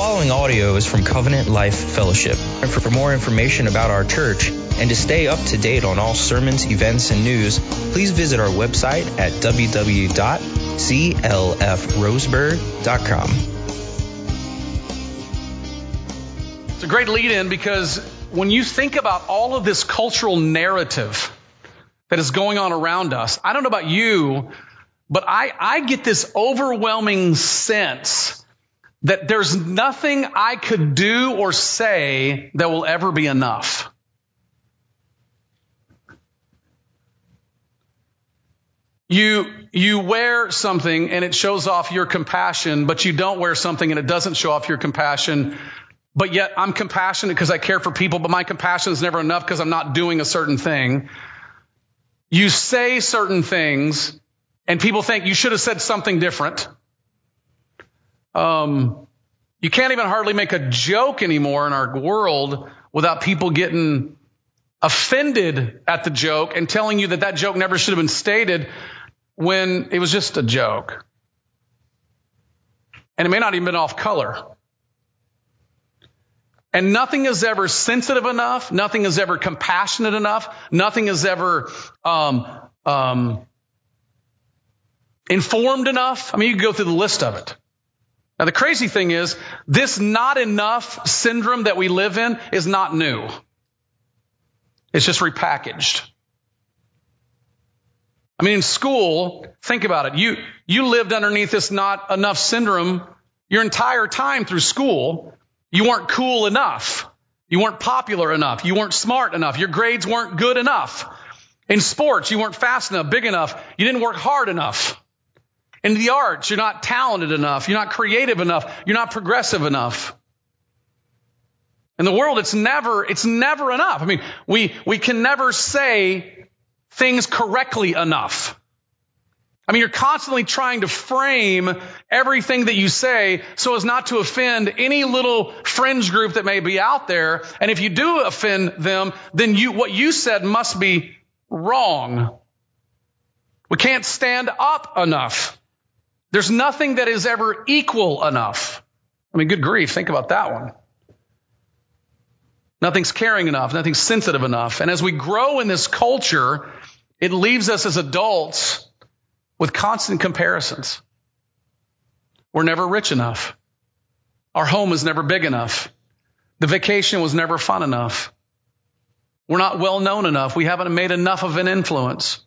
following audio is from Covenant Life Fellowship. And for more information about our church and to stay up to date on all sermons, events, and news, please visit our website at www.clfroseburg.com. It's a great lead in because when you think about all of this cultural narrative that is going on around us, I don't know about you, but I, I get this overwhelming sense that there's nothing I could do or say that will ever be enough. You, you wear something and it shows off your compassion, but you don't wear something and it doesn't show off your compassion. But yet I'm compassionate because I care for people, but my compassion is never enough because I'm not doing a certain thing. You say certain things and people think you should have said something different. Um, you can't even hardly make a joke anymore in our world without people getting offended at the joke and telling you that that joke never should have been stated when it was just a joke. And it may not even been off color. And nothing is ever sensitive enough. Nothing is ever compassionate enough. Nothing is ever um, um, informed enough. I mean, you can go through the list of it. Now, the crazy thing is, this not enough syndrome that we live in is not new. It's just repackaged. I mean, in school, think about it. You, you lived underneath this not enough syndrome your entire time through school. You weren't cool enough. You weren't popular enough. You weren't smart enough. Your grades weren't good enough. In sports, you weren't fast enough, big enough. You didn't work hard enough. In the arts, you're not talented enough. You're not creative enough. You're not progressive enough. In the world, it's never, it's never enough. I mean, we, we can never say things correctly enough. I mean, you're constantly trying to frame everything that you say so as not to offend any little fringe group that may be out there. And if you do offend them, then you, what you said must be wrong. We can't stand up enough. There's nothing that is ever equal enough. I mean, good grief, think about that one. Nothing's caring enough, nothing's sensitive enough. And as we grow in this culture, it leaves us as adults with constant comparisons. We're never rich enough. Our home is never big enough. The vacation was never fun enough. We're not well known enough. We haven't made enough of an influence.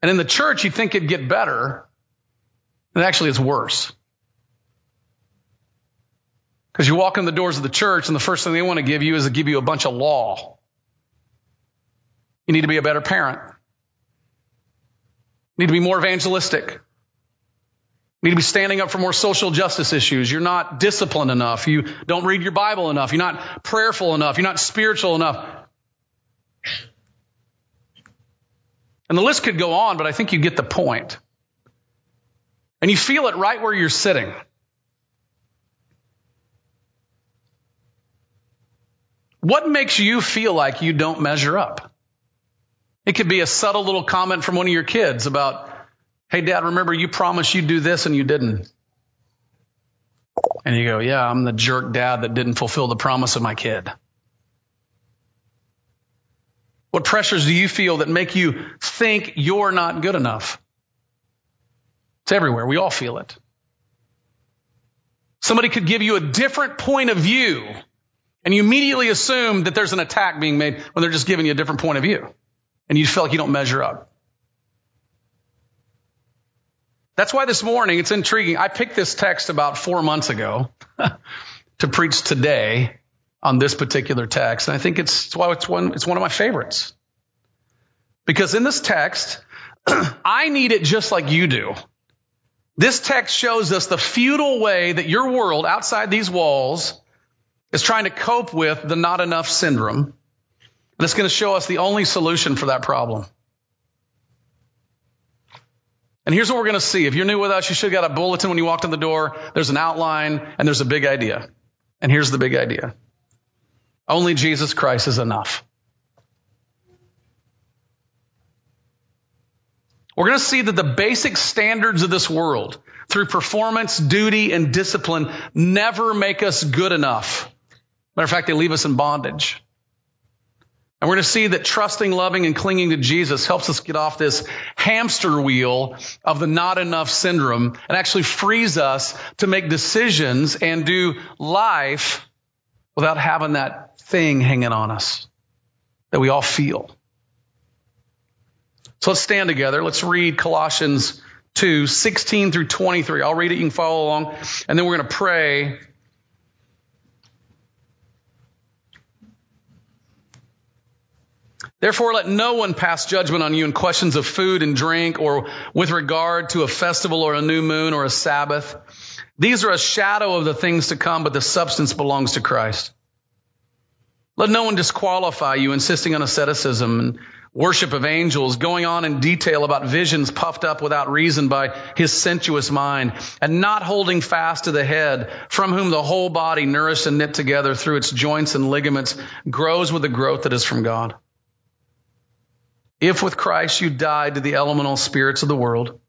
And in the church, you'd think it'd get better. And actually, it's worse. Because you walk in the doors of the church, and the first thing they want to give you is to give you a bunch of law. You need to be a better parent. You need to be more evangelistic. You need to be standing up for more social justice issues. You're not disciplined enough. You don't read your Bible enough. You're not prayerful enough. You're not spiritual enough. And the list could go on, but I think you get the point. And you feel it right where you're sitting. What makes you feel like you don't measure up? It could be a subtle little comment from one of your kids about, Hey, dad, remember you promised you'd do this and you didn't. And you go, Yeah, I'm the jerk dad that didn't fulfill the promise of my kid. What pressures do you feel that make you think you're not good enough? It's everywhere. We all feel it. Somebody could give you a different point of view and you immediately assume that there's an attack being made when they're just giving you a different point of view. And you feel like you don't measure up. That's why this morning it's intriguing. I picked this text about four months ago to preach today on this particular text. And I think it's, it's why it's one, it's one of my favorites. Because in this text, I need it just like you do. This text shows us the futile way that your world outside these walls is trying to cope with the not enough syndrome. And it's going to show us the only solution for that problem. And here's what we're going to see. If you're new with us, you should have got a bulletin when you walked in the door. There's an outline and there's a big idea. And here's the big idea. Only Jesus Christ is enough. We're going to see that the basic standards of this world, through performance, duty, and discipline never make us good enough. Matter of fact, they leave us in bondage. And we're going to see that trusting, loving, and clinging to Jesus helps us get off this hamster wheel of the not enough syndrome and actually frees us to make decisions and do life without having that thing hanging on us that we all feel. So let's stand together. Let's read Colossians 2, 16 through 23. I'll read it. You can follow along. And then we're going to pray. Therefore, let no one pass judgment on you in questions of food and drink or with regard to a festival or a new moon or a Sabbath. These are a shadow of the things to come, but the substance belongs to Christ. Let no one disqualify you, insisting on asceticism and worship of angels, going on in detail about visions puffed up without reason by his sensuous mind, and not holding fast to the head, from whom the whole body, nourished and knit together through its joints and ligaments, grows with the growth that is from God. If with Christ you died to the elemental spirits of the world,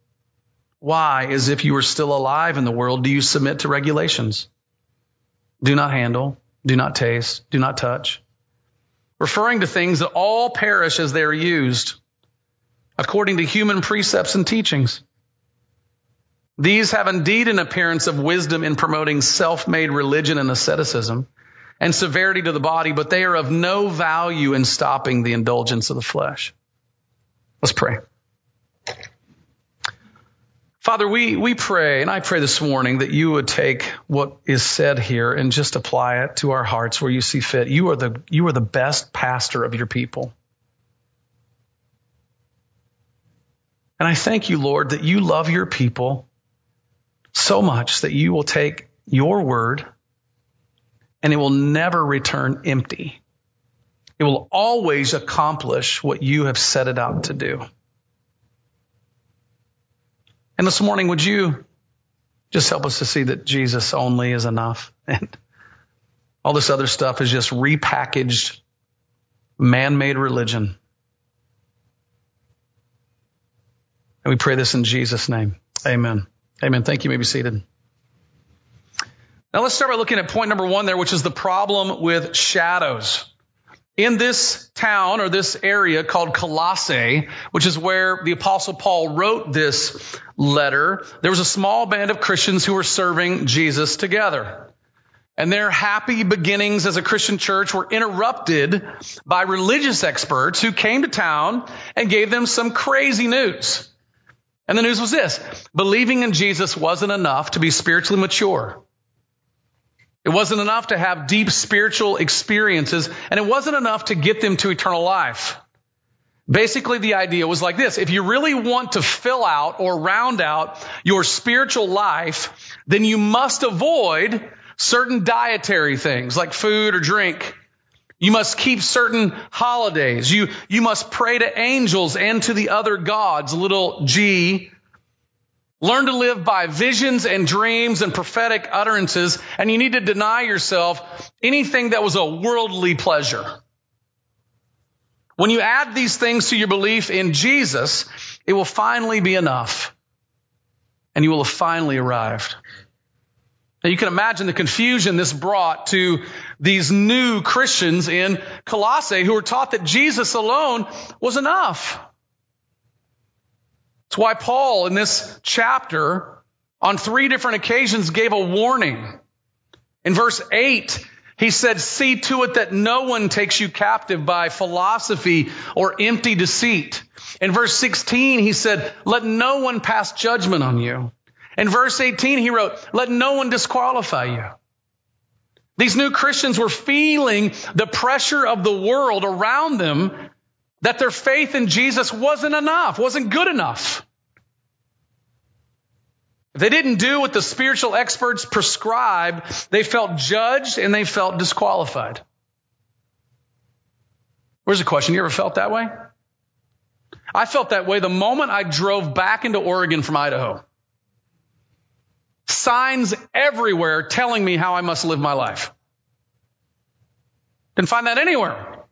why, as if you were still alive in the world, do you submit to regulations? Do not handle, do not taste, do not touch referring to things that all perish as they are used, according to human precepts and teachings. These have indeed an appearance of wisdom in promoting self-made religion and asceticism and severity to the body, but they are of no value in stopping the indulgence of the flesh. Let's pray. Father, we, we pray, and I pray this morning that you would take what is said here and just apply it to our hearts where you see fit. You are the, you are the best pastor of your people. And I thank you, Lord, that you love your people so much that you will take your word and it will never return empty. It will always accomplish what you have set it out to do. And this morning, would you just help us to see that Jesus only is enough? And all this other stuff is just repackaged, man made religion. And we pray this in Jesus' name. Amen. Amen. Thank you. you may be seated. Now let's start by looking at point number one there, which is the problem with shadows in this town or this area called Colossae, which is where the apostle Paul wrote this letter, there was a small band of Christians who were serving Jesus together. And their happy beginnings as a Christian church were interrupted by religious experts who came to town and gave them some crazy news. And the news was this, believing in Jesus wasn't enough to be spiritually mature. It wasn't enough to have deep spiritual experiences, and it wasn't enough to get them to eternal life. Basically, the idea was like this. If you really want to fill out or round out your spiritual life, then you must avoid certain dietary things like food or drink. You must keep certain holidays. You, you must pray to angels and to the other gods, little g, Learn to live by visions and dreams and prophetic utterances, and you need to deny yourself anything that was a worldly pleasure. When you add these things to your belief in Jesus, it will finally be enough. And you will have finally arrived. Now you can imagine the confusion this brought to these new Christians in Colossae who were taught that Jesus alone was enough. It's why Paul in this chapter on three different occasions gave a warning. In verse 8, he said, see to it that no one takes you captive by philosophy or empty deceit. In verse 16, he said, let no one pass judgment on you. In verse 18, he wrote, let no one disqualify you. These new Christians were feeling the pressure of the world around them that their faith in Jesus wasn't enough, wasn't good enough. If they didn't do what the spiritual experts prescribed, they felt judged and they felt disqualified. Where's the question? You ever felt that way? I felt that way the moment I drove back into Oregon from Idaho. Signs everywhere telling me how I must live my life. Didn't find that anywhere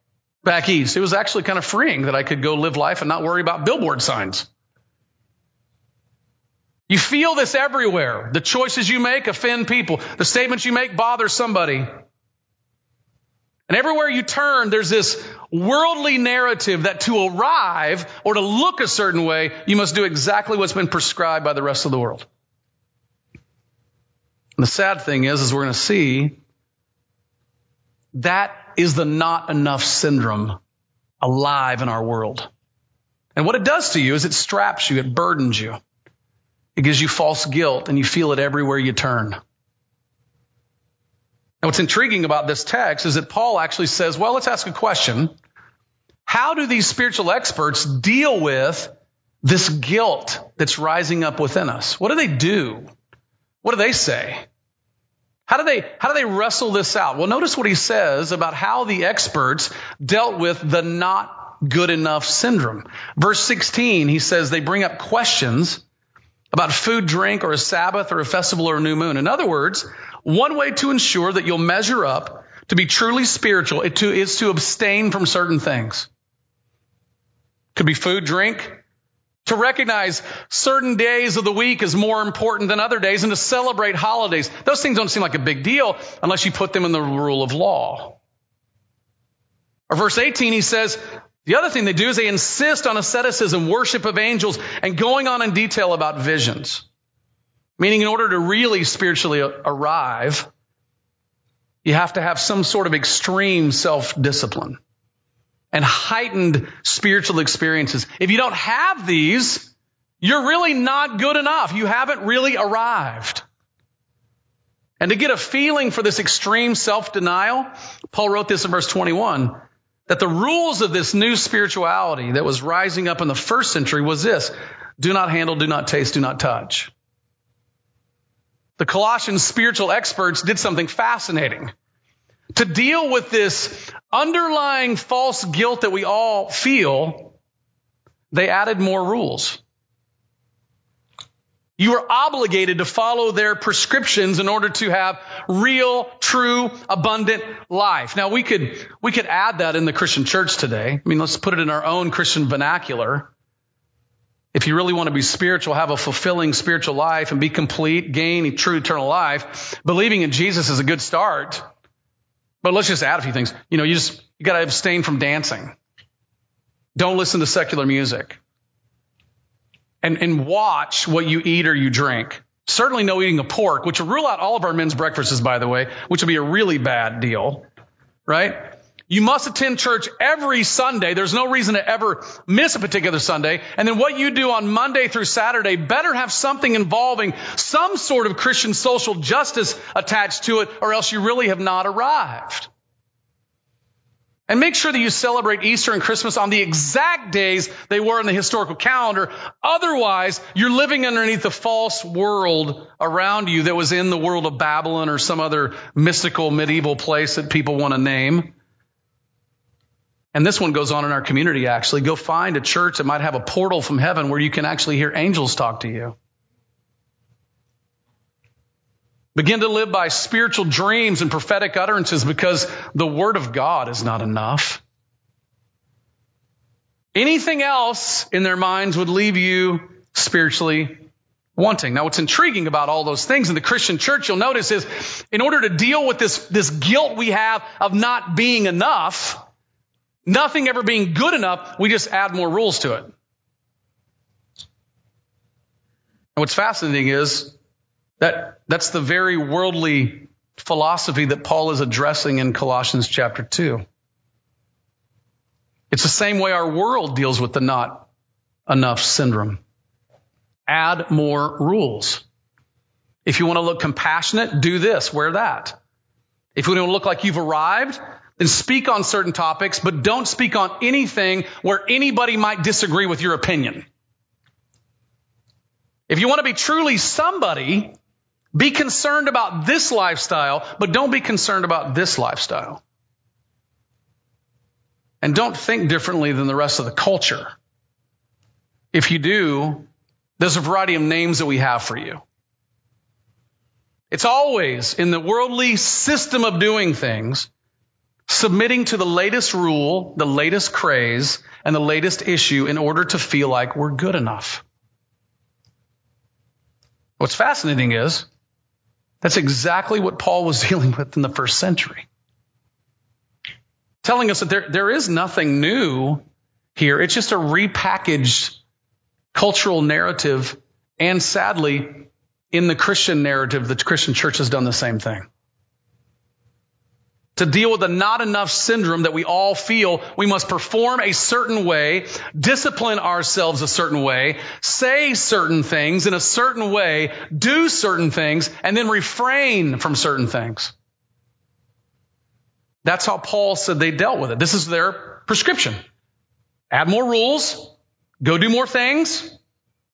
back east. It was actually kind of freeing that I could go live life and not worry about billboard signs. You feel this everywhere. The choices you make offend people. The statements you make bother somebody. And everywhere you turn, there's this worldly narrative that to arrive or to look a certain way, you must do exactly what's been prescribed by the rest of the world. And the sad thing is, is we're going to see that is the not enough syndrome alive in our world. And what it does to you is it straps you, it burdens you. It gives you false guilt and you feel it everywhere you turn. And what's intriguing about this text is that Paul actually says, well, let's ask a question. How do these spiritual experts deal with this guilt that's rising up within us? What do they do? What do they say? How do they, how do they wrestle this out? Well, notice what he says about how the experts dealt with the not good enough syndrome. Verse 16, he says they bring up questions about food, drink, or a Sabbath, or a festival, or a new moon. In other words, one way to ensure that you'll measure up to be truly spiritual is to abstain from certain things. Could be food, drink, to recognize certain days of the week as more important than other days and to celebrate holidays. Those things don't seem like a big deal unless you put them in the rule of law. Or verse 18, he says, the other thing they do is they insist on asceticism, worship of angels, and going on in detail about visions. Meaning, in order to really spiritually arrive, you have to have some sort of extreme self discipline and heightened spiritual experiences. If you don't have these, you're really not good enough. You haven't really arrived. And to get a feeling for this extreme self denial, Paul wrote this in verse 21 that the rules of this new spirituality that was rising up in the first century was this do not handle, do not taste, do not touch. The Colossian spiritual experts did something fascinating. To deal with this underlying false guilt that we all feel, they added more rules. You are obligated to follow their prescriptions in order to have real, true, abundant life. Now we could, we could add that in the Christian church today. I mean, let's put it in our own Christian vernacular. If you really want to be spiritual, have a fulfilling spiritual life and be complete, gain a true eternal life, believing in Jesus is a good start. But let's just add a few things. You know, you just, you got to abstain from dancing. Don't listen to secular music and, and watch what you eat or you drink. Certainly no eating of pork, which will rule out all of our men's breakfasts, by the way, which would be a really bad deal, right? You must attend church every Sunday. There's no reason to ever miss a particular Sunday. And then what you do on Monday through Saturday better have something involving some sort of Christian social justice attached to it, or else you really have not arrived. And make sure that you celebrate Easter and Christmas on the exact days they were in the historical calendar. Otherwise, you're living underneath a false world around you that was in the world of Babylon or some other mystical medieval place that people want to name. And this one goes on in our community actually. Go find a church that might have a portal from heaven where you can actually hear angels talk to you. Begin to live by spiritual dreams and prophetic utterances because the Word of God is not enough. Anything else in their minds would leave you spiritually wanting. Now, what's intriguing about all those things in the Christian church, you'll notice is in order to deal with this, this guilt we have of not being enough, nothing ever being good enough, we just add more rules to it. And what's fascinating is that, that's the very worldly philosophy that Paul is addressing in Colossians chapter 2. It's the same way our world deals with the not enough syndrome. Add more rules. If you want to look compassionate, do this, wear that. If you want to look like you've arrived, then speak on certain topics, but don't speak on anything where anybody might disagree with your opinion. If you want to be truly somebody, be concerned about this lifestyle, but don't be concerned about this lifestyle. And don't think differently than the rest of the culture. If you do, there's a variety of names that we have for you. It's always in the worldly system of doing things, submitting to the latest rule, the latest craze, and the latest issue in order to feel like we're good enough. What's fascinating is that's exactly what Paul was dealing with in the first century. Telling us that there, there is nothing new here. It's just a repackaged cultural narrative. And sadly, in the Christian narrative, the Christian church has done the same thing. To deal with the not enough syndrome that we all feel, we must perform a certain way, discipline ourselves a certain way, say certain things in a certain way, do certain things, and then refrain from certain things. That's how Paul said they dealt with it. This is their prescription. Add more rules, go do more things,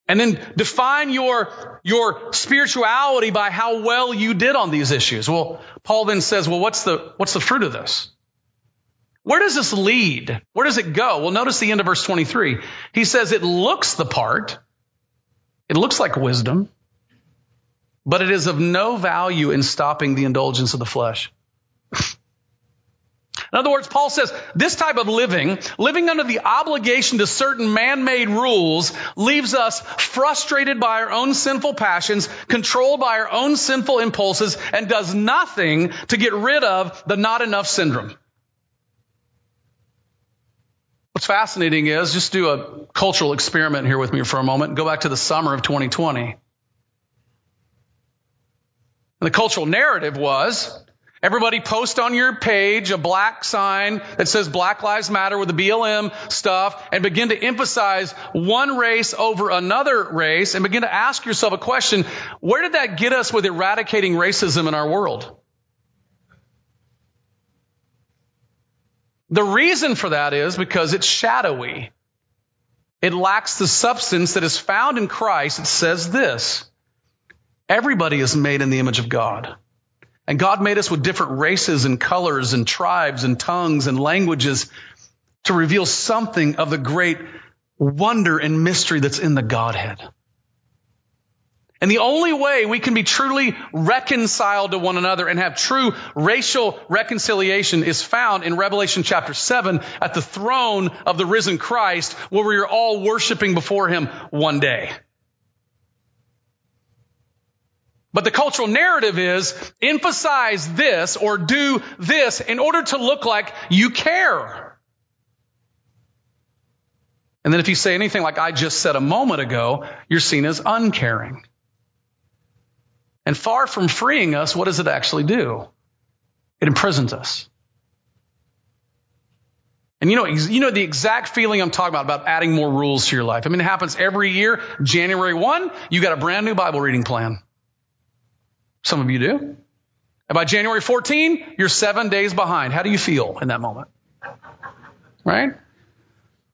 and then define your, your spirituality by how well you did on these issues. Well, Paul then says, well, what's the, what's the fruit of this? Where does this lead? Where does it go? Well, notice the end of verse 23. He says it looks the part. It looks like wisdom, but it is of no value in stopping the indulgence of the flesh. In other words, Paul says this type of living, living under the obligation to certain man-made rules, leaves us frustrated by our own sinful passions, controlled by our own sinful impulses, and does nothing to get rid of the not enough syndrome. What's fascinating is just do a cultural experiment here with me for a moment. Go back to the summer of 2020. And the cultural narrative was Everybody post on your page a black sign that says Black Lives Matter with the BLM stuff and begin to emphasize one race over another race and begin to ask yourself a question. Where did that get us with eradicating racism in our world? The reason for that is because it's shadowy. It lacks the substance that is found in Christ. It says this. Everybody is made in the image of God. And God made us with different races and colors and tribes and tongues and languages to reveal something of the great wonder and mystery that's in the Godhead. And the only way we can be truly reconciled to one another and have true racial reconciliation is found in Revelation chapter 7 at the throne of the risen Christ where we are all worshiping before him one day. But the cultural narrative is emphasize this or do this in order to look like you care. And then if you say anything like I just said a moment ago, you're seen as uncaring. And far from freeing us, what does it actually do? It imprisons us. And you know, you know the exact feeling I'm talking about, about adding more rules to your life. I mean, it happens every year. January 1, you got a brand new Bible reading plan. Some of you do. And by January 14, you're seven days behind. How do you feel in that moment? Right?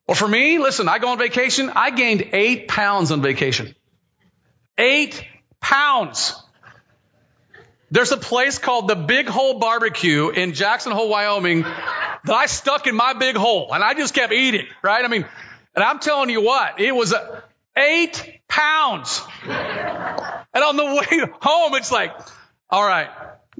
Well, for me, listen, I go on vacation. I gained eight pounds on vacation. Eight pounds. There's a place called the Big Hole Barbecue in Jackson Hole, Wyoming that I stuck in my big hole and I just kept eating, right? I mean, and I'm telling you what, it was eight pounds. And on the way home, it's like, all right,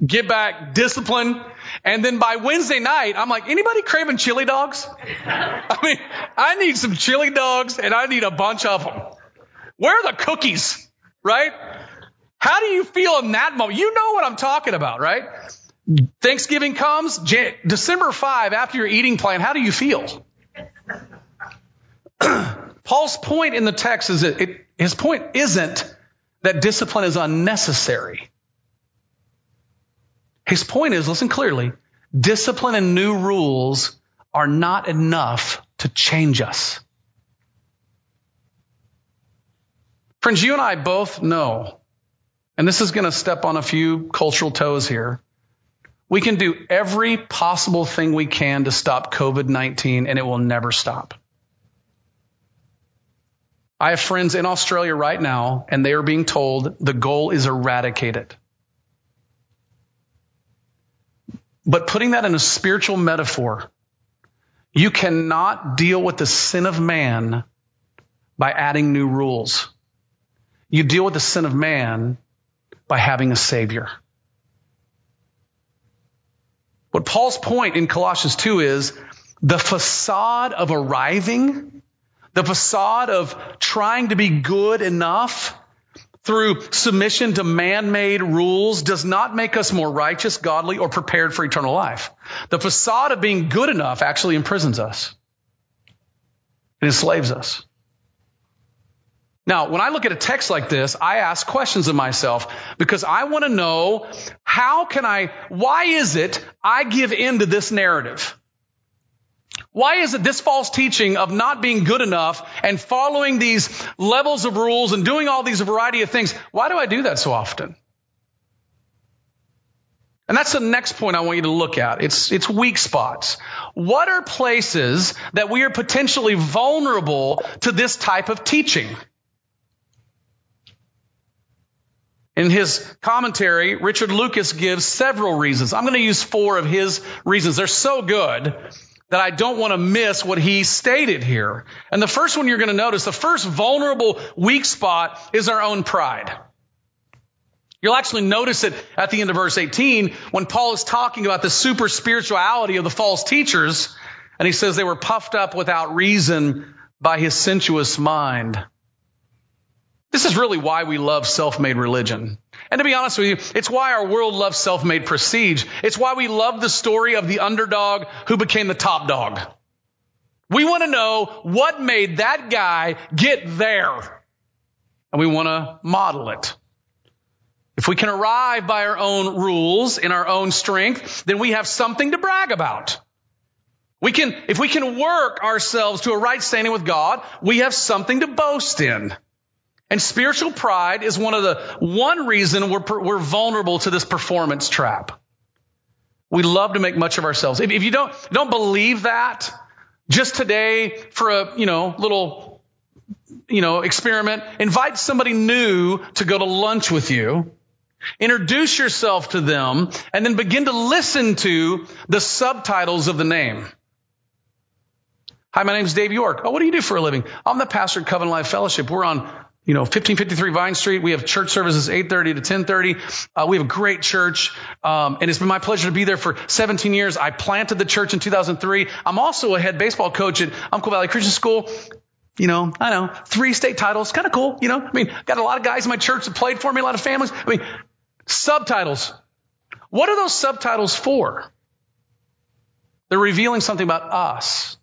get back, discipline. And then by Wednesday night, I'm like, anybody craving chili dogs? I mean, I need some chili dogs and I need a bunch of them. Where are the cookies? Right? How do you feel in that moment? You know what I'm talking about, right? Thanksgiving comes, December 5, after your eating plan, how do you feel? Paul's point in the text is that it, his point isn't that discipline is unnecessary. His point is, listen clearly, discipline and new rules are not enough to change us. Friends, you and I both know, and this is going to step on a few cultural toes here. We can do every possible thing we can to stop COVID 19 and it will never stop. I have friends in Australia right now, and they are being told the goal is eradicated. But putting that in a spiritual metaphor, you cannot deal with the sin of man by adding new rules. You deal with the sin of man by having a savior. What Paul's point in Colossians 2 is the facade of arriving the facade of trying to be good enough through submission to man-made rules does not make us more righteous, godly, or prepared for eternal life. The facade of being good enough actually imprisons us. It enslaves us. Now, when I look at a text like this, I ask questions of myself because I want to know how can I, why is it I give in to this narrative? Why is it this false teaching of not being good enough and following these levels of rules and doing all these variety of things? Why do I do that so often? And that's the next point I want you to look at. It's, it's weak spots. What are places that we are potentially vulnerable to this type of teaching? In his commentary, Richard Lucas gives several reasons. I'm going to use four of his reasons. They're so good that I don't want to miss what he stated here. And the first one you're going to notice, the first vulnerable weak spot is our own pride. You'll actually notice it at the end of verse 18 when Paul is talking about the super spirituality of the false teachers. And he says they were puffed up without reason by his sensuous mind. This is really why we love self-made religion. And to be honest with you, it's why our world loves self-made prestige. It's why we love the story of the underdog who became the top dog. We want to know what made that guy get there. And we want to model it. If we can arrive by our own rules in our own strength, then we have something to brag about. We can, if we can work ourselves to a right standing with God, we have something to boast in. And spiritual pride is one of the, one reason we're, we're vulnerable to this performance trap. We love to make much of ourselves. If, if you don't, don't believe that, just today for a, you know, little, you know, experiment, invite somebody new to go to lunch with you. Introduce yourself to them and then begin to listen to the subtitles of the name. Hi, my name is Dave York. Oh, what do you do for a living? I'm the pastor at Covenant Life Fellowship. We're on you know, 1553 Vine Street. We have church services 8:30 to 10:30. Uh, we have a great church, um, and it's been my pleasure to be there for 17 years. I planted the church in 2003. I'm also a head baseball coach at Umpqua Valley Christian School. You know, I know three state titles, kind of cool. You know, I mean, got a lot of guys in my church that played for me, a lot of families. I mean, subtitles. What are those subtitles for? They're revealing something about us.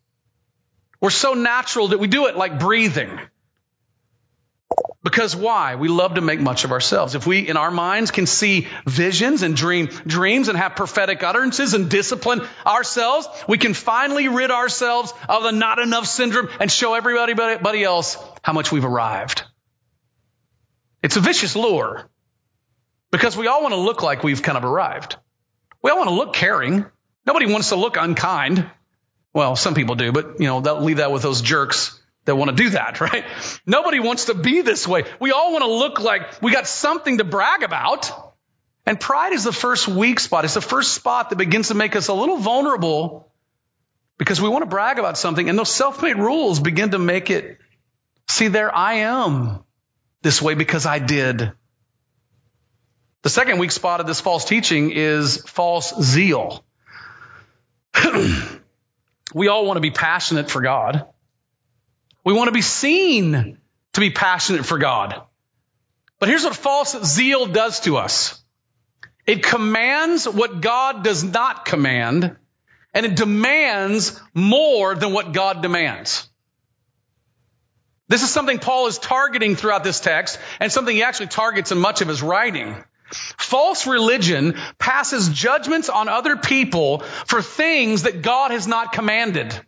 We're so natural that we do it like breathing. Because why? We love to make much of ourselves. If we, in our minds, can see visions and dream dreams and have prophetic utterances and discipline ourselves, we can finally rid ourselves of the not enough syndrome and show everybody else how much we've arrived. It's a vicious lure because we all want to look like we've kind of arrived. We all want to look caring. Nobody wants to look unkind. Well, some people do, but you know, they'll leave that with those jerks that want to do that, right? Nobody wants to be this way. We all want to look like we got something to brag about. And pride is the first weak spot. It's the first spot that begins to make us a little vulnerable because we want to brag about something. And those self-made rules begin to make it, see, there I am this way because I did. The second weak spot of this false teaching is false zeal. we all want to be passionate for God. We want to be seen to be passionate for God. But here's what false zeal does to us. It commands what God does not command, and it demands more than what God demands. This is something Paul is targeting throughout this text, and something he actually targets in much of his writing. False religion passes judgments on other people for things that God has not commanded.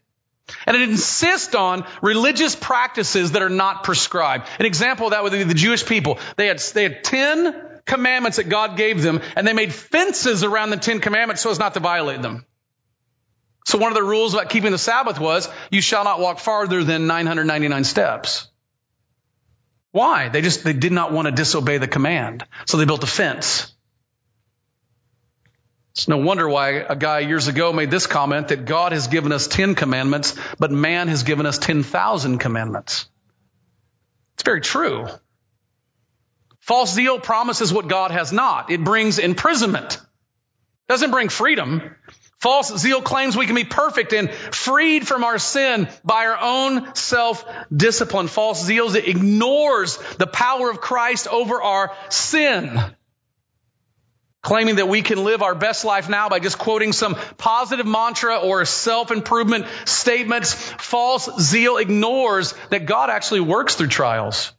And it insists on religious practices that are not prescribed. An example of that would be the Jewish people. They had, they had 10 commandments that God gave them, and they made fences around the 10 commandments so as not to violate them. So one of the rules about keeping the Sabbath was, you shall not walk farther than 999 steps. Why? They just, they did not want to disobey the command. So they built a fence. It's no wonder why a guy years ago made this comment that God has given us 10 commandments, but man has given us 10,000 commandments. It's very true. False zeal promises what God has not. It brings imprisonment. It doesn't bring freedom. False zeal claims we can be perfect and freed from our sin by our own self-discipline. False zeal it ignores the power of Christ over our sin. Claiming that we can live our best life now by just quoting some positive mantra or self-improvement statements. False zeal ignores that God actually works through trials.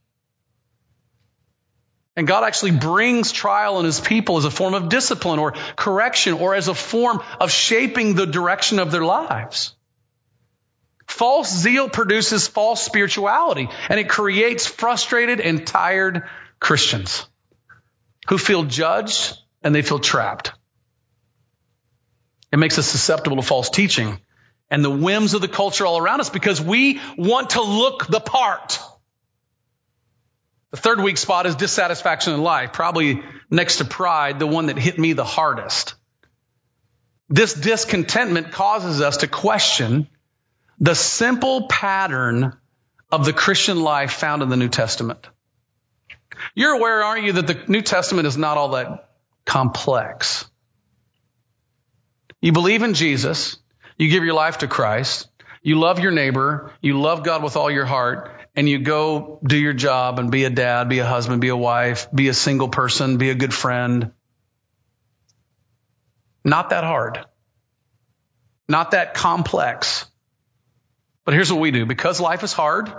And God actually brings trial in his people as a form of discipline or correction or as a form of shaping the direction of their lives. False zeal produces false spirituality and it creates frustrated and tired Christians who feel judged and they feel trapped. It makes us susceptible to false teaching and the whims of the culture all around us because we want to look the part. The third weak spot is dissatisfaction in life, probably next to pride, the one that hit me the hardest. This discontentment causes us to question the simple pattern of the Christian life found in the New Testament. You're aware, aren't you, that the New Testament is not all that complex. You believe in Jesus, you give your life to Christ, you love your neighbor, you love God with all your heart, and you go do your job and be a dad, be a husband, be a wife, be a single person, be a good friend. Not that hard. Not that complex. But here's what we do. Because life is hard,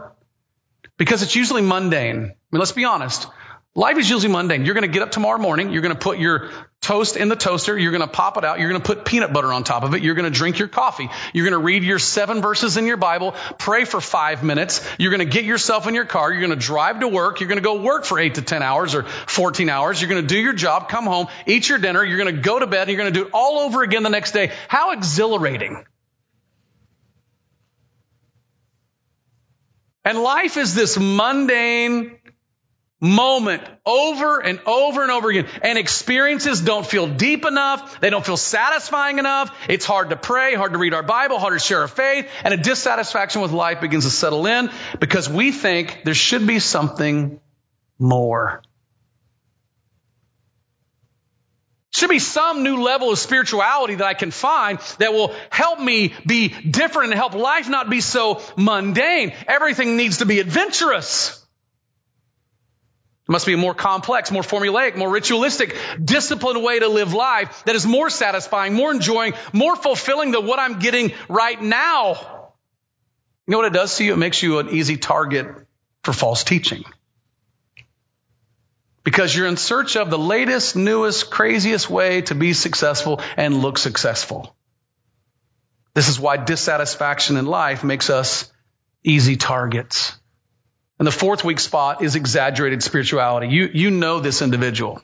because it's usually mundane. I mean, let's be honest. Life is usually mundane. You're going to get up tomorrow morning. You're going to put your toast in the toaster. You're going to pop it out. You're going to put peanut butter on top of it. You're going to drink your coffee. You're going to read your seven verses in your Bible, pray for five minutes. You're going to get yourself in your car. You're going to drive to work. You're going to go work for eight to 10 hours or 14 hours. You're going to do your job, come home, eat your dinner. You're going to go to bed. And you're going to do it all over again the next day. How exhilarating. And life is this mundane, moment over and over and over again. And experiences don't feel deep enough. They don't feel satisfying enough. It's hard to pray, hard to read our Bible, hard to share our faith. And a dissatisfaction with life begins to settle in because we think there should be something more. Should be some new level of spirituality that I can find that will help me be different and help life not be so mundane. Everything needs to be adventurous. It must be a more complex, more formulaic, more ritualistic, disciplined way to live life that is more satisfying, more enjoying, more fulfilling than what I'm getting right now. You know what it does to you? It makes you an easy target for false teaching. Because you're in search of the latest, newest, craziest way to be successful and look successful. This is why dissatisfaction in life makes us easy targets. And the fourth weak spot is exaggerated spirituality. You, you know this individual.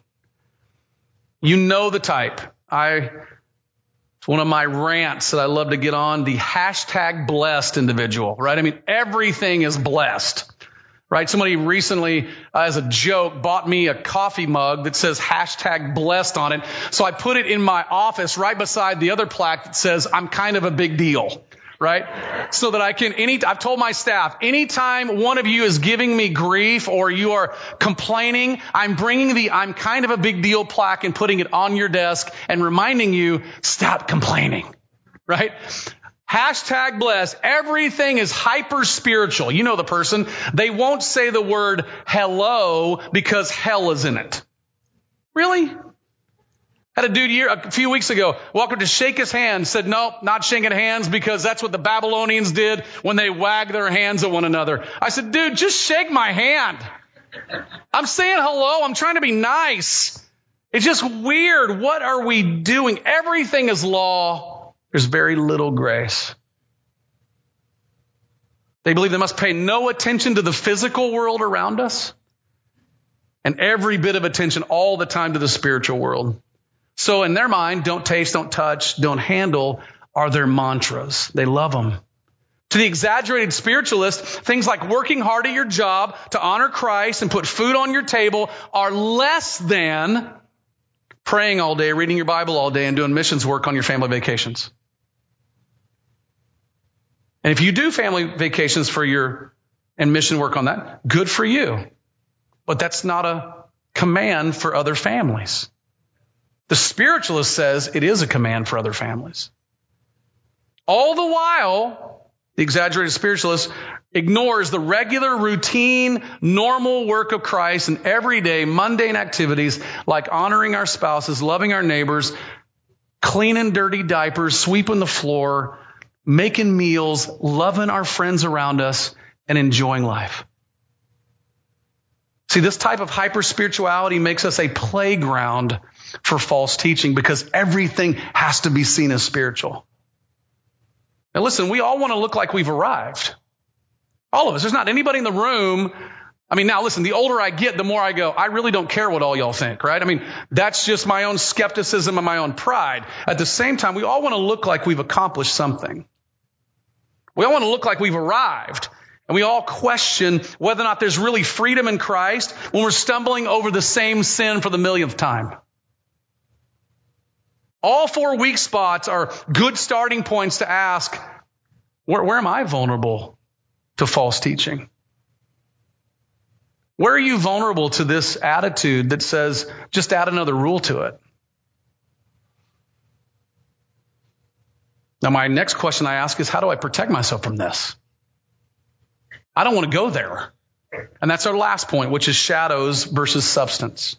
You know the type. I, it's one of my rants that I love to get on, the hashtag blessed individual, right? I mean, everything is blessed, right? Somebody recently, uh, as a joke, bought me a coffee mug that says hashtag blessed on it. So I put it in my office right beside the other plaque that says, I'm kind of a big deal right? So that I can any, I've told my staff, anytime one of you is giving me grief or you are complaining, I'm bringing the I'm kind of a big deal plaque and putting it on your desk and reminding you, stop complaining, right? Hashtag bless. Everything is hyper spiritual. You know the person. They won't say the word hello because hell is in it. Really? Had a dude here a few weeks ago walk up to shake his hand, said, nope, not shaking hands because that's what the Babylonians did when they wagged their hands at one another. I said, dude, just shake my hand. I'm saying hello. I'm trying to be nice. It's just weird. What are we doing? Everything is law. There's very little grace. They believe they must pay no attention to the physical world around us and every bit of attention all the time to the spiritual world. So in their mind, don't taste, don't touch, don't handle are their mantras. They love them. To the exaggerated spiritualist, things like working hard at your job to honor Christ and put food on your table are less than praying all day, reading your Bible all day, and doing missions work on your family vacations. And if you do family vacations for your and mission work on that, good for you. But that's not a command for other families. The spiritualist says it is a command for other families. All the while, the exaggerated spiritualist ignores the regular, routine, normal work of Christ and everyday mundane activities like honoring our spouses, loving our neighbors, cleaning dirty diapers, sweeping the floor, making meals, loving our friends around us, and enjoying life. See, this type of hyper spirituality makes us a playground for false teaching because everything has to be seen as spiritual. Now listen, we all want to look like we've arrived. All of us. There's not anybody in the room. I mean, now listen, the older I get, the more I go, I really don't care what all y'all think, right? I mean, that's just my own skepticism and my own pride. At the same time, we all want to look like we've accomplished something. We all want to look like we've arrived. And we all question whether or not there's really freedom in Christ when we're stumbling over the same sin for the millionth time. All four weak spots are good starting points to ask, where, where am I vulnerable? to false teaching? Where are you vulnerable to this attitude that says, just add another rule to it? Now, my next question I ask is, how do I protect myself from this? I don't want to go there. And that's our last point, which is shadows versus substance.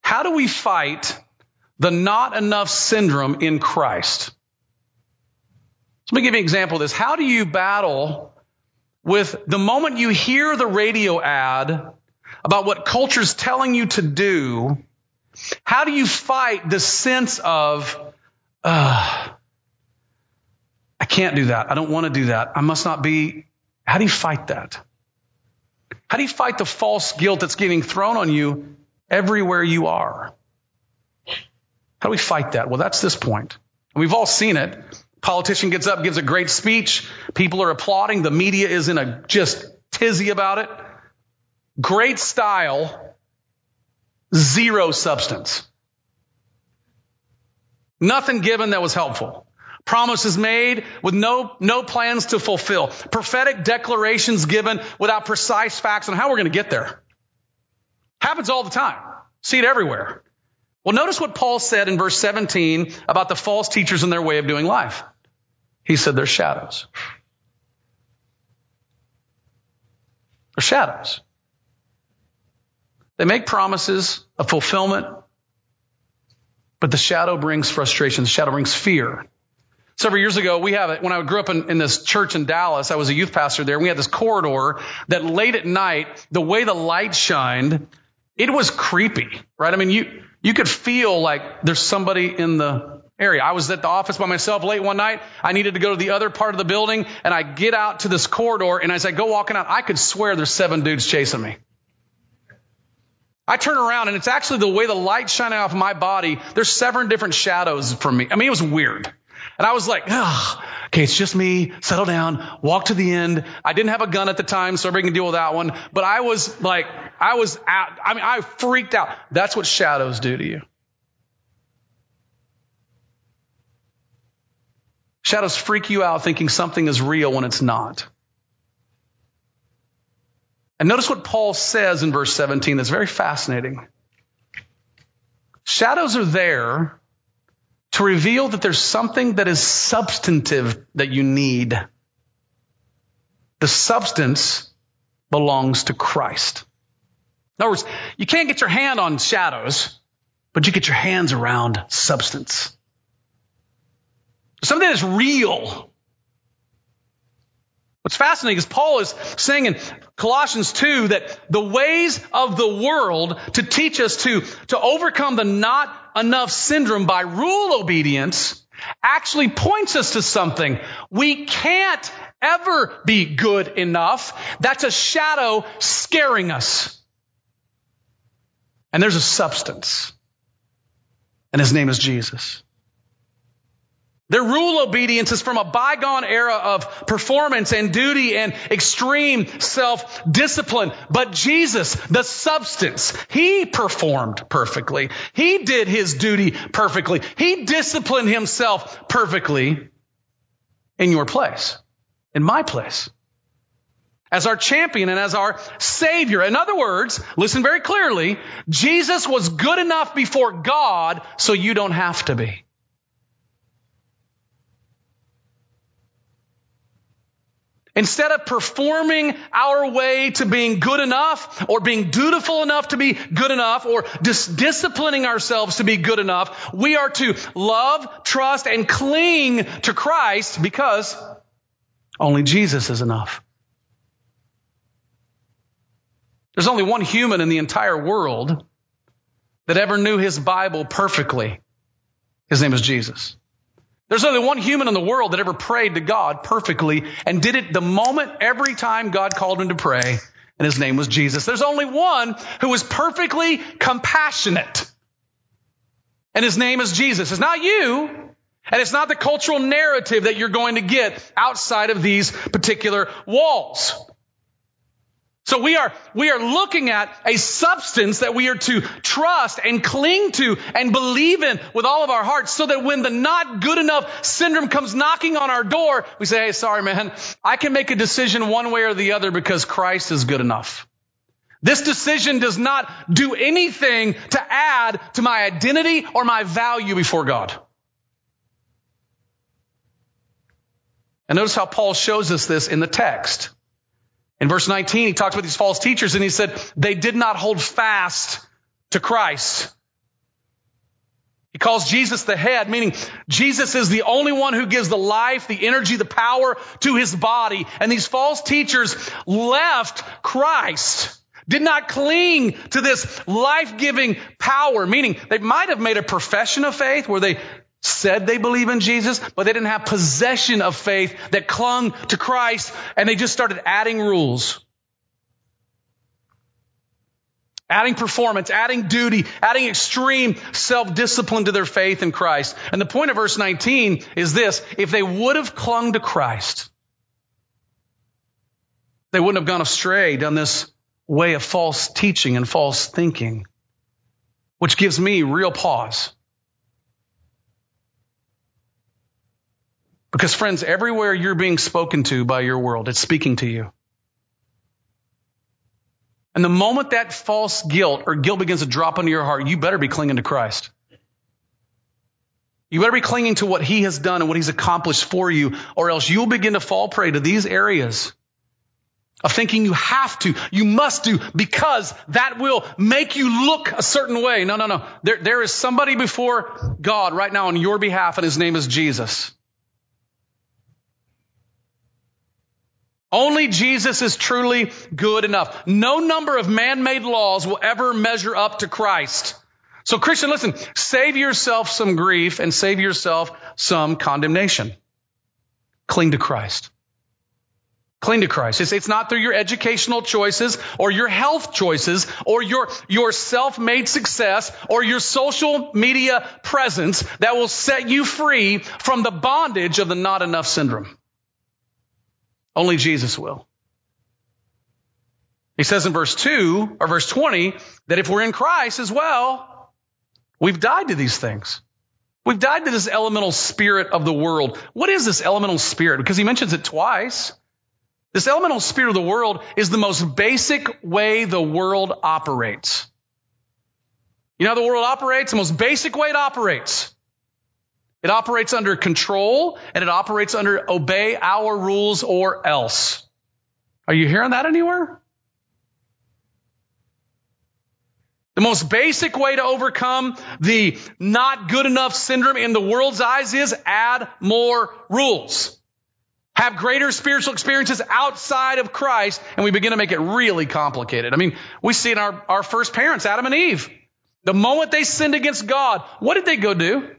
How do we fight the not enough syndrome in Christ? Let me give you an example of this. How do you battle with the moment you hear the radio ad about what culture's telling you to do? How do you fight the sense of, uh, I can't do that. I don't want to do that. I must not be. How do you fight that? How do you fight the false guilt that's getting thrown on you everywhere you are? How do we fight that? Well, that's this point. We've all seen it. Politician gets up, gives a great speech. People are applauding. The media is in a just tizzy about it. Great style, zero substance. Nothing given that was helpful. Promises made with no, no plans to fulfill. Prophetic declarations given without precise facts on how we're going to get there. Happens all the time. See it everywhere. Well, notice what Paul said in verse 17 about the false teachers and their way of doing life. He said they're shadows. They're shadows. They make promises of fulfillment, but the shadow brings frustration. The shadow brings fear. Several years ago, we have it. When I grew up in, in, this church in Dallas, I was a youth pastor there. We had this corridor that late at night, the way the light shined, it was creepy, right? I mean, you, you could feel like there's somebody in the area. I was at the office by myself late one night. I needed to go to the other part of the building and I get out to this corridor and as I go walking out, I could swear there's seven dudes chasing me. I turn around and it's actually the way the light shining off my body. There's seven different shadows from me. I mean, it was weird. And I was like, oh, okay, it's just me. Settle down. Walk to the end. I didn't have a gun at the time, so everybody can deal with that one. But I was like, I was out. I mean, I freaked out. That's what shadows do to you. Shadows freak you out thinking something is real when it's not. And notice what Paul says in verse 17 that's very fascinating. Shadows are there to reveal that there's something that is substantive that you need. The substance belongs to Christ. In other words, you can't get your hand on shadows, but you get your hands around substance. Something that's real. What's fascinating is Paul is saying in Colossians 2 that the ways of the world to teach us to, to overcome the not enough syndrome by rule obedience actually points us to something. We can't ever be good enough. That's a shadow scaring us. And there's a substance. And his name is Jesus. Their rule obedience is from a bygone era of performance and duty and extreme self-discipline. But Jesus, the substance, He performed perfectly. He did His duty perfectly. He disciplined Himself perfectly in your place, in my place. As our champion and as our savior. In other words, listen very clearly, Jesus was good enough before God so you don't have to be. Instead of performing our way to being good enough or being dutiful enough to be good enough or dis- disciplining ourselves to be good enough, we are to love, trust, and cling to Christ because only Jesus is enough. There's only one human in the entire world that ever knew his Bible perfectly. His name is Jesus. There's only one human in the world that ever prayed to God perfectly and did it the moment every time God called him to pray, and his name was Jesus. There's only one who was perfectly compassionate, and his name is Jesus. It's not you, and it's not the cultural narrative that you're going to get outside of these particular walls. So we are, we are looking at a substance that we are to trust and cling to and believe in with all of our hearts so that when the not good enough syndrome comes knocking on our door, we say, Hey, sorry, man. I can make a decision one way or the other because Christ is good enough. This decision does not do anything to add to my identity or my value before God. And notice how Paul shows us this in the text. In verse 19, he talks about these false teachers and he said, they did not hold fast to Christ. He calls Jesus the head, meaning Jesus is the only one who gives the life, the energy, the power to his body. And these false teachers left Christ, did not cling to this life-giving power, meaning they might have made a profession of faith where they said they believe in Jesus, but they didn't have possession of faith that clung to Christ and they just started adding rules. Adding performance, adding duty, adding extreme self-discipline to their faith in Christ. And the point of verse 19 is this. If they would have clung to Christ, they wouldn't have gone astray down this way of false teaching and false thinking, which gives me real pause. Because friends, everywhere you're being spoken to by your world, it's speaking to you. And the moment that false guilt or guilt begins to drop into your heart, you better be clinging to Christ. You better be clinging to what he has done and what he's accomplished for you, or else you'll begin to fall prey to these areas of thinking you have to, you must do, because that will make you look a certain way. No, no, no. There, there is somebody before God right now on your behalf, and his name is Jesus. Only Jesus is truly good enough. No number of man-made laws will ever measure up to Christ. So Christian, listen, save yourself some grief and save yourself some condemnation. Cling to Christ. Cling to Christ. It's, it's, not through your educational choices or your health choices or your, your self-made success or your social media presence that will set you free from the bondage of the not enough syndrome. Only Jesus will. He says in verse 2 or verse 20 that if we're in Christ as well, we've died to these things. We've died to this elemental spirit of the world. What is this elemental spirit? Because he mentions it twice. This elemental spirit of the world is the most basic way the world operates. You know how the world operates? The most basic way it operates. It operates under control and it operates under obey our rules or else. Are you hearing that anywhere? The most basic way to overcome the not good enough syndrome in the world's eyes is add more rules. Have greater spiritual experiences outside of Christ, and we begin to make it really complicated. I mean, we see in our, our first parents, Adam and Eve. The moment they sinned against God, what did they go do?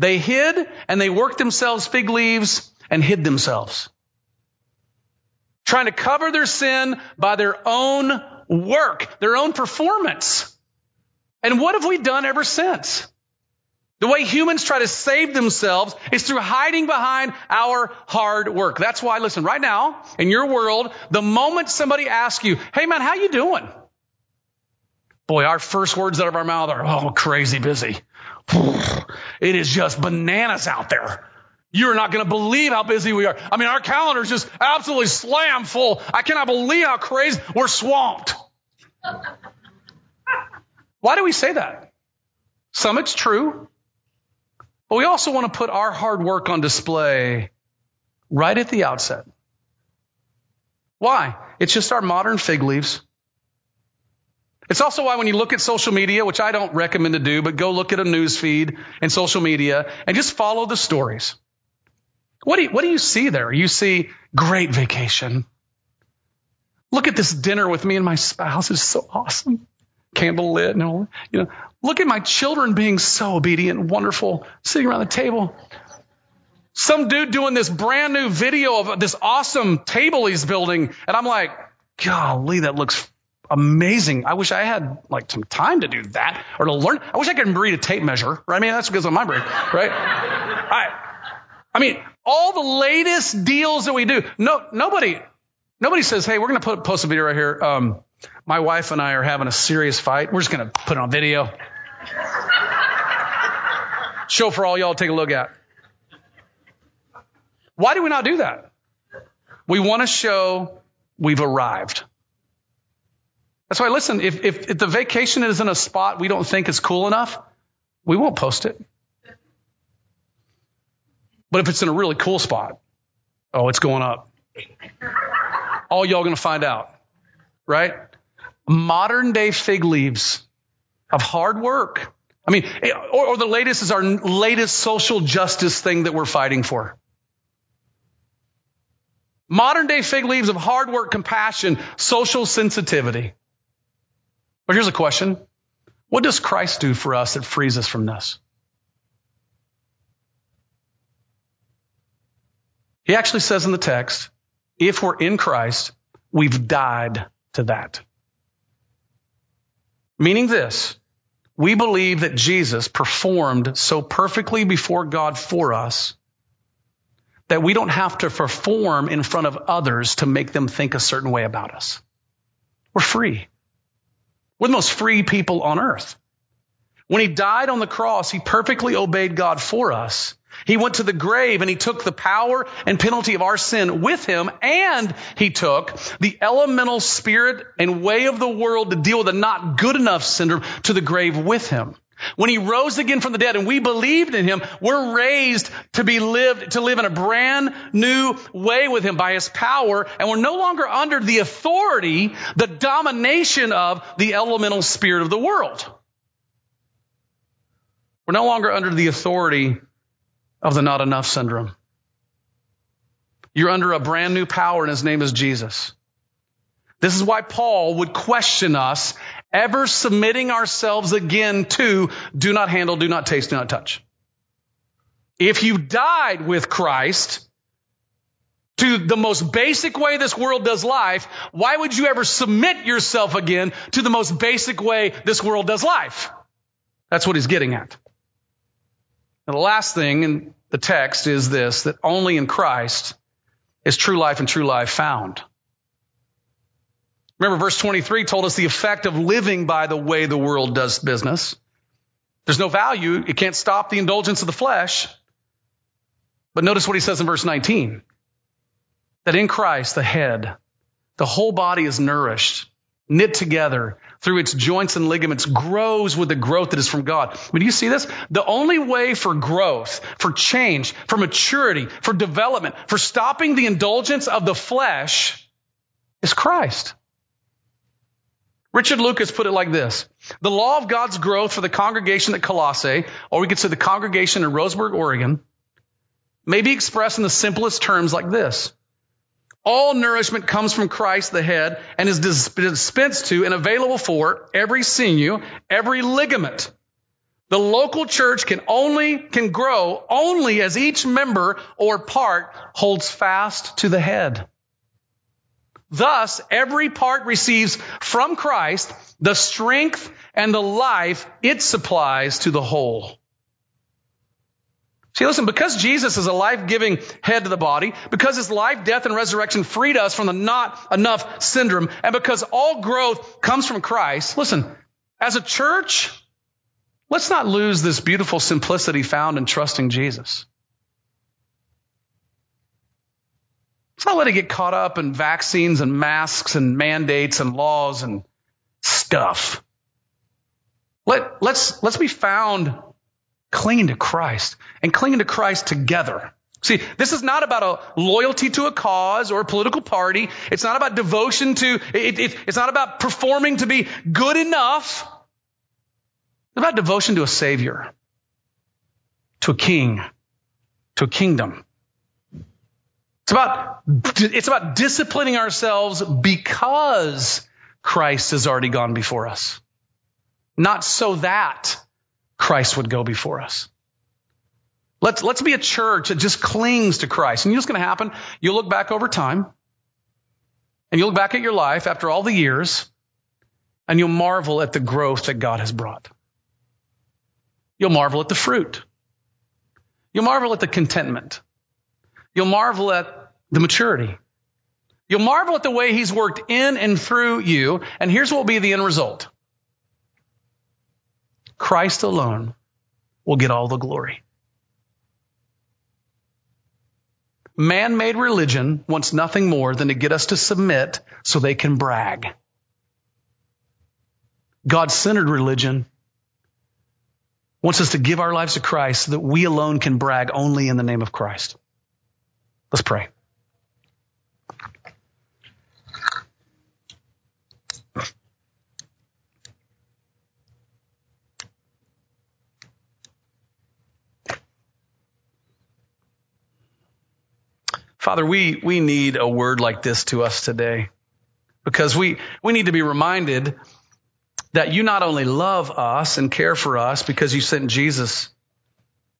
They hid and they worked themselves fig leaves and hid themselves. Trying to cover their sin by their own work, their own performance. And what have we done ever since? The way humans try to save themselves is through hiding behind our hard work. That's why, listen, right now, in your world, the moment somebody asks you, hey man, how you doing? Boy, our first words out of our mouth are, oh, crazy busy. It is just bananas out there. You're not going to believe how busy we are. I mean, our calendar's just absolutely slam full. I cannot believe how crazy we're swamped. Why do we say that? Some it's true, but we also want to put our hard work on display right at the outset. Why? It's just our modern fig leaves. It's also why when you look at social media, which I don't recommend to do, but go look at a news feed and social media and just follow the stories. What do you, what do you see there? You see great vacation. Look at this dinner with me and my spouse is so awesome. Candle lit and all, you know, look at my children being so obedient and wonderful, sitting around the table. Some dude doing this brand new video of this awesome table he's building. And I'm like, golly, that looks amazing. I wish I had like some time to do that or to learn. I wish I could read a tape measure, right? I mean, that's because of my brain, right? I, I mean, all the latest deals that we do. No, nobody, nobody says, Hey, we're going to put, post a video right here. Um, my wife and I are having a serious fight. We're just going to put it on video. Show for all y'all to take a look at. Why do we not do that? We want to show we've arrived. That's why, listen, if, if, if the vacation is in a spot we don't think is cool enough, we won't post it. But if it's in a really cool spot, oh, it's going up. All y'all gonna find out, right? Modern day fig leaves of hard work. I mean, eh, or, or the latest is our latest social justice thing that we're fighting for. Modern day fig leaves of hard work, compassion, social sensitivity. But here's a question. What does Christ do for us that frees us from this? He actually says in the text, if we're in Christ, we've died to that. Meaning this, we believe that Jesus performed so perfectly before God for us that we don't have to perform in front of others to make them think a certain way about us. We're free. We're the most free people on earth. When he died on the cross, he perfectly obeyed God for us. He went to the grave and he took the power and penalty of our sin with him and he took the elemental spirit and way of the world to deal with the not good enough syndrome to the grave with him. When he rose again from the dead and we believed in him, we're raised to be lived, to live in a brand new way with him by his power. And we're no longer under the authority, the domination of the elemental spirit of the world. We're no longer under the authority of the not enough syndrome. You're under a brand new power and his name is Jesus. This is why Paul would question us ever submitting ourselves again to do not handle, do not taste, do not touch. If you died with Christ to the most basic way this world does life, why would you ever submit yourself again to the most basic way this world does life? That's what he's getting at. And the last thing in the text is this, that only in Christ is true life and true life found. Remember, verse 23 told us the effect of living by the way the world does business. There's no value. It can't stop the indulgence of the flesh. But notice what he says in verse 19 that in Christ, the head, the whole body is nourished, knit together through its joints and ligaments, grows with the growth that is from God. When you see this, the only way for growth, for change, for maturity, for development, for stopping the indulgence of the flesh is Christ. Richard Lucas put it like this. The law of God's growth for the congregation at Colossae, or we could say the congregation in Roseburg, Oregon, may be expressed in the simplest terms like this. All nourishment comes from Christ, the head, and is dispensed to and available for every sinew, every ligament. The local church can only, can grow only as each member or part holds fast to the head. Thus, every part receives from Christ the strength and the life it supplies to the whole. See, listen, because Jesus is a life-giving head to the body, because his life, death, and resurrection freed us from the not enough syndrome, and because all growth comes from Christ, listen, as a church, let's not lose this beautiful simplicity found in trusting Jesus. Let's not let it get caught up in vaccines and masks and mandates and laws and stuff. Let, let's, let's be found clinging to Christ and clinging to Christ together. See, this is not about a loyalty to a cause or a political party. It's not about devotion to, it, it, it's not about performing to be good enough. It's about devotion to a savior, to a king, to a kingdom. It's about, it's about disciplining ourselves because Christ has already gone before us. Not so that Christ would go before us. Let's, let's be a church that just clings to Christ. And you know what's going to happen? You'll look back over time and you'll look back at your life after all the years and you'll marvel at the growth that God has brought. You'll marvel at the fruit. You'll marvel at the contentment. You'll marvel at the maturity. You'll marvel at the way he's worked in and through you. And here's what will be the end result. Christ alone will get all the glory. Man made religion wants nothing more than to get us to submit so they can brag. God centered religion wants us to give our lives to Christ so that we alone can brag only in the name of Christ. Let's pray. Father, we, we need a word like this to us today because we, we need to be reminded that you not only love us and care for us because you sent Jesus,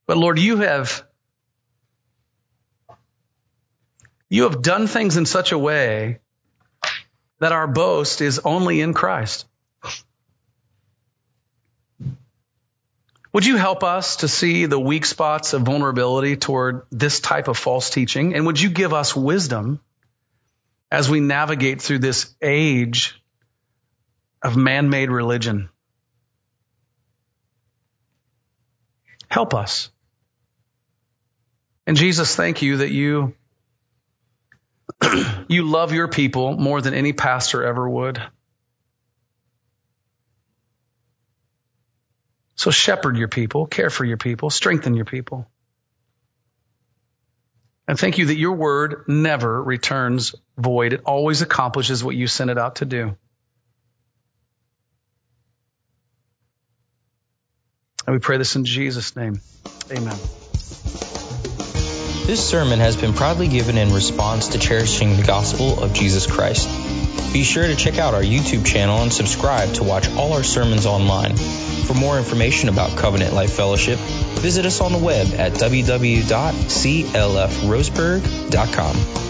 but Lord, you have, you have done things in such a way that our boast is only in Christ. Would you help us to see the weak spots of vulnerability toward this type of false teaching? And would you give us wisdom as we navigate through this age of man made religion? Help us. And Jesus, thank you that you, you love your people more than any pastor ever would. So shepherd your people, care for your people, strengthen your people. And thank you that your word never returns void. It always accomplishes what you sent it out to do. And we pray this in Jesus' name. Amen. This sermon has been proudly given in response to cherishing the gospel of Jesus Christ. Be sure to check out our YouTube channel and subscribe to watch all our sermons online. For more information about Covenant Life Fellowship, visit us on the web at www.clfroseburg.com.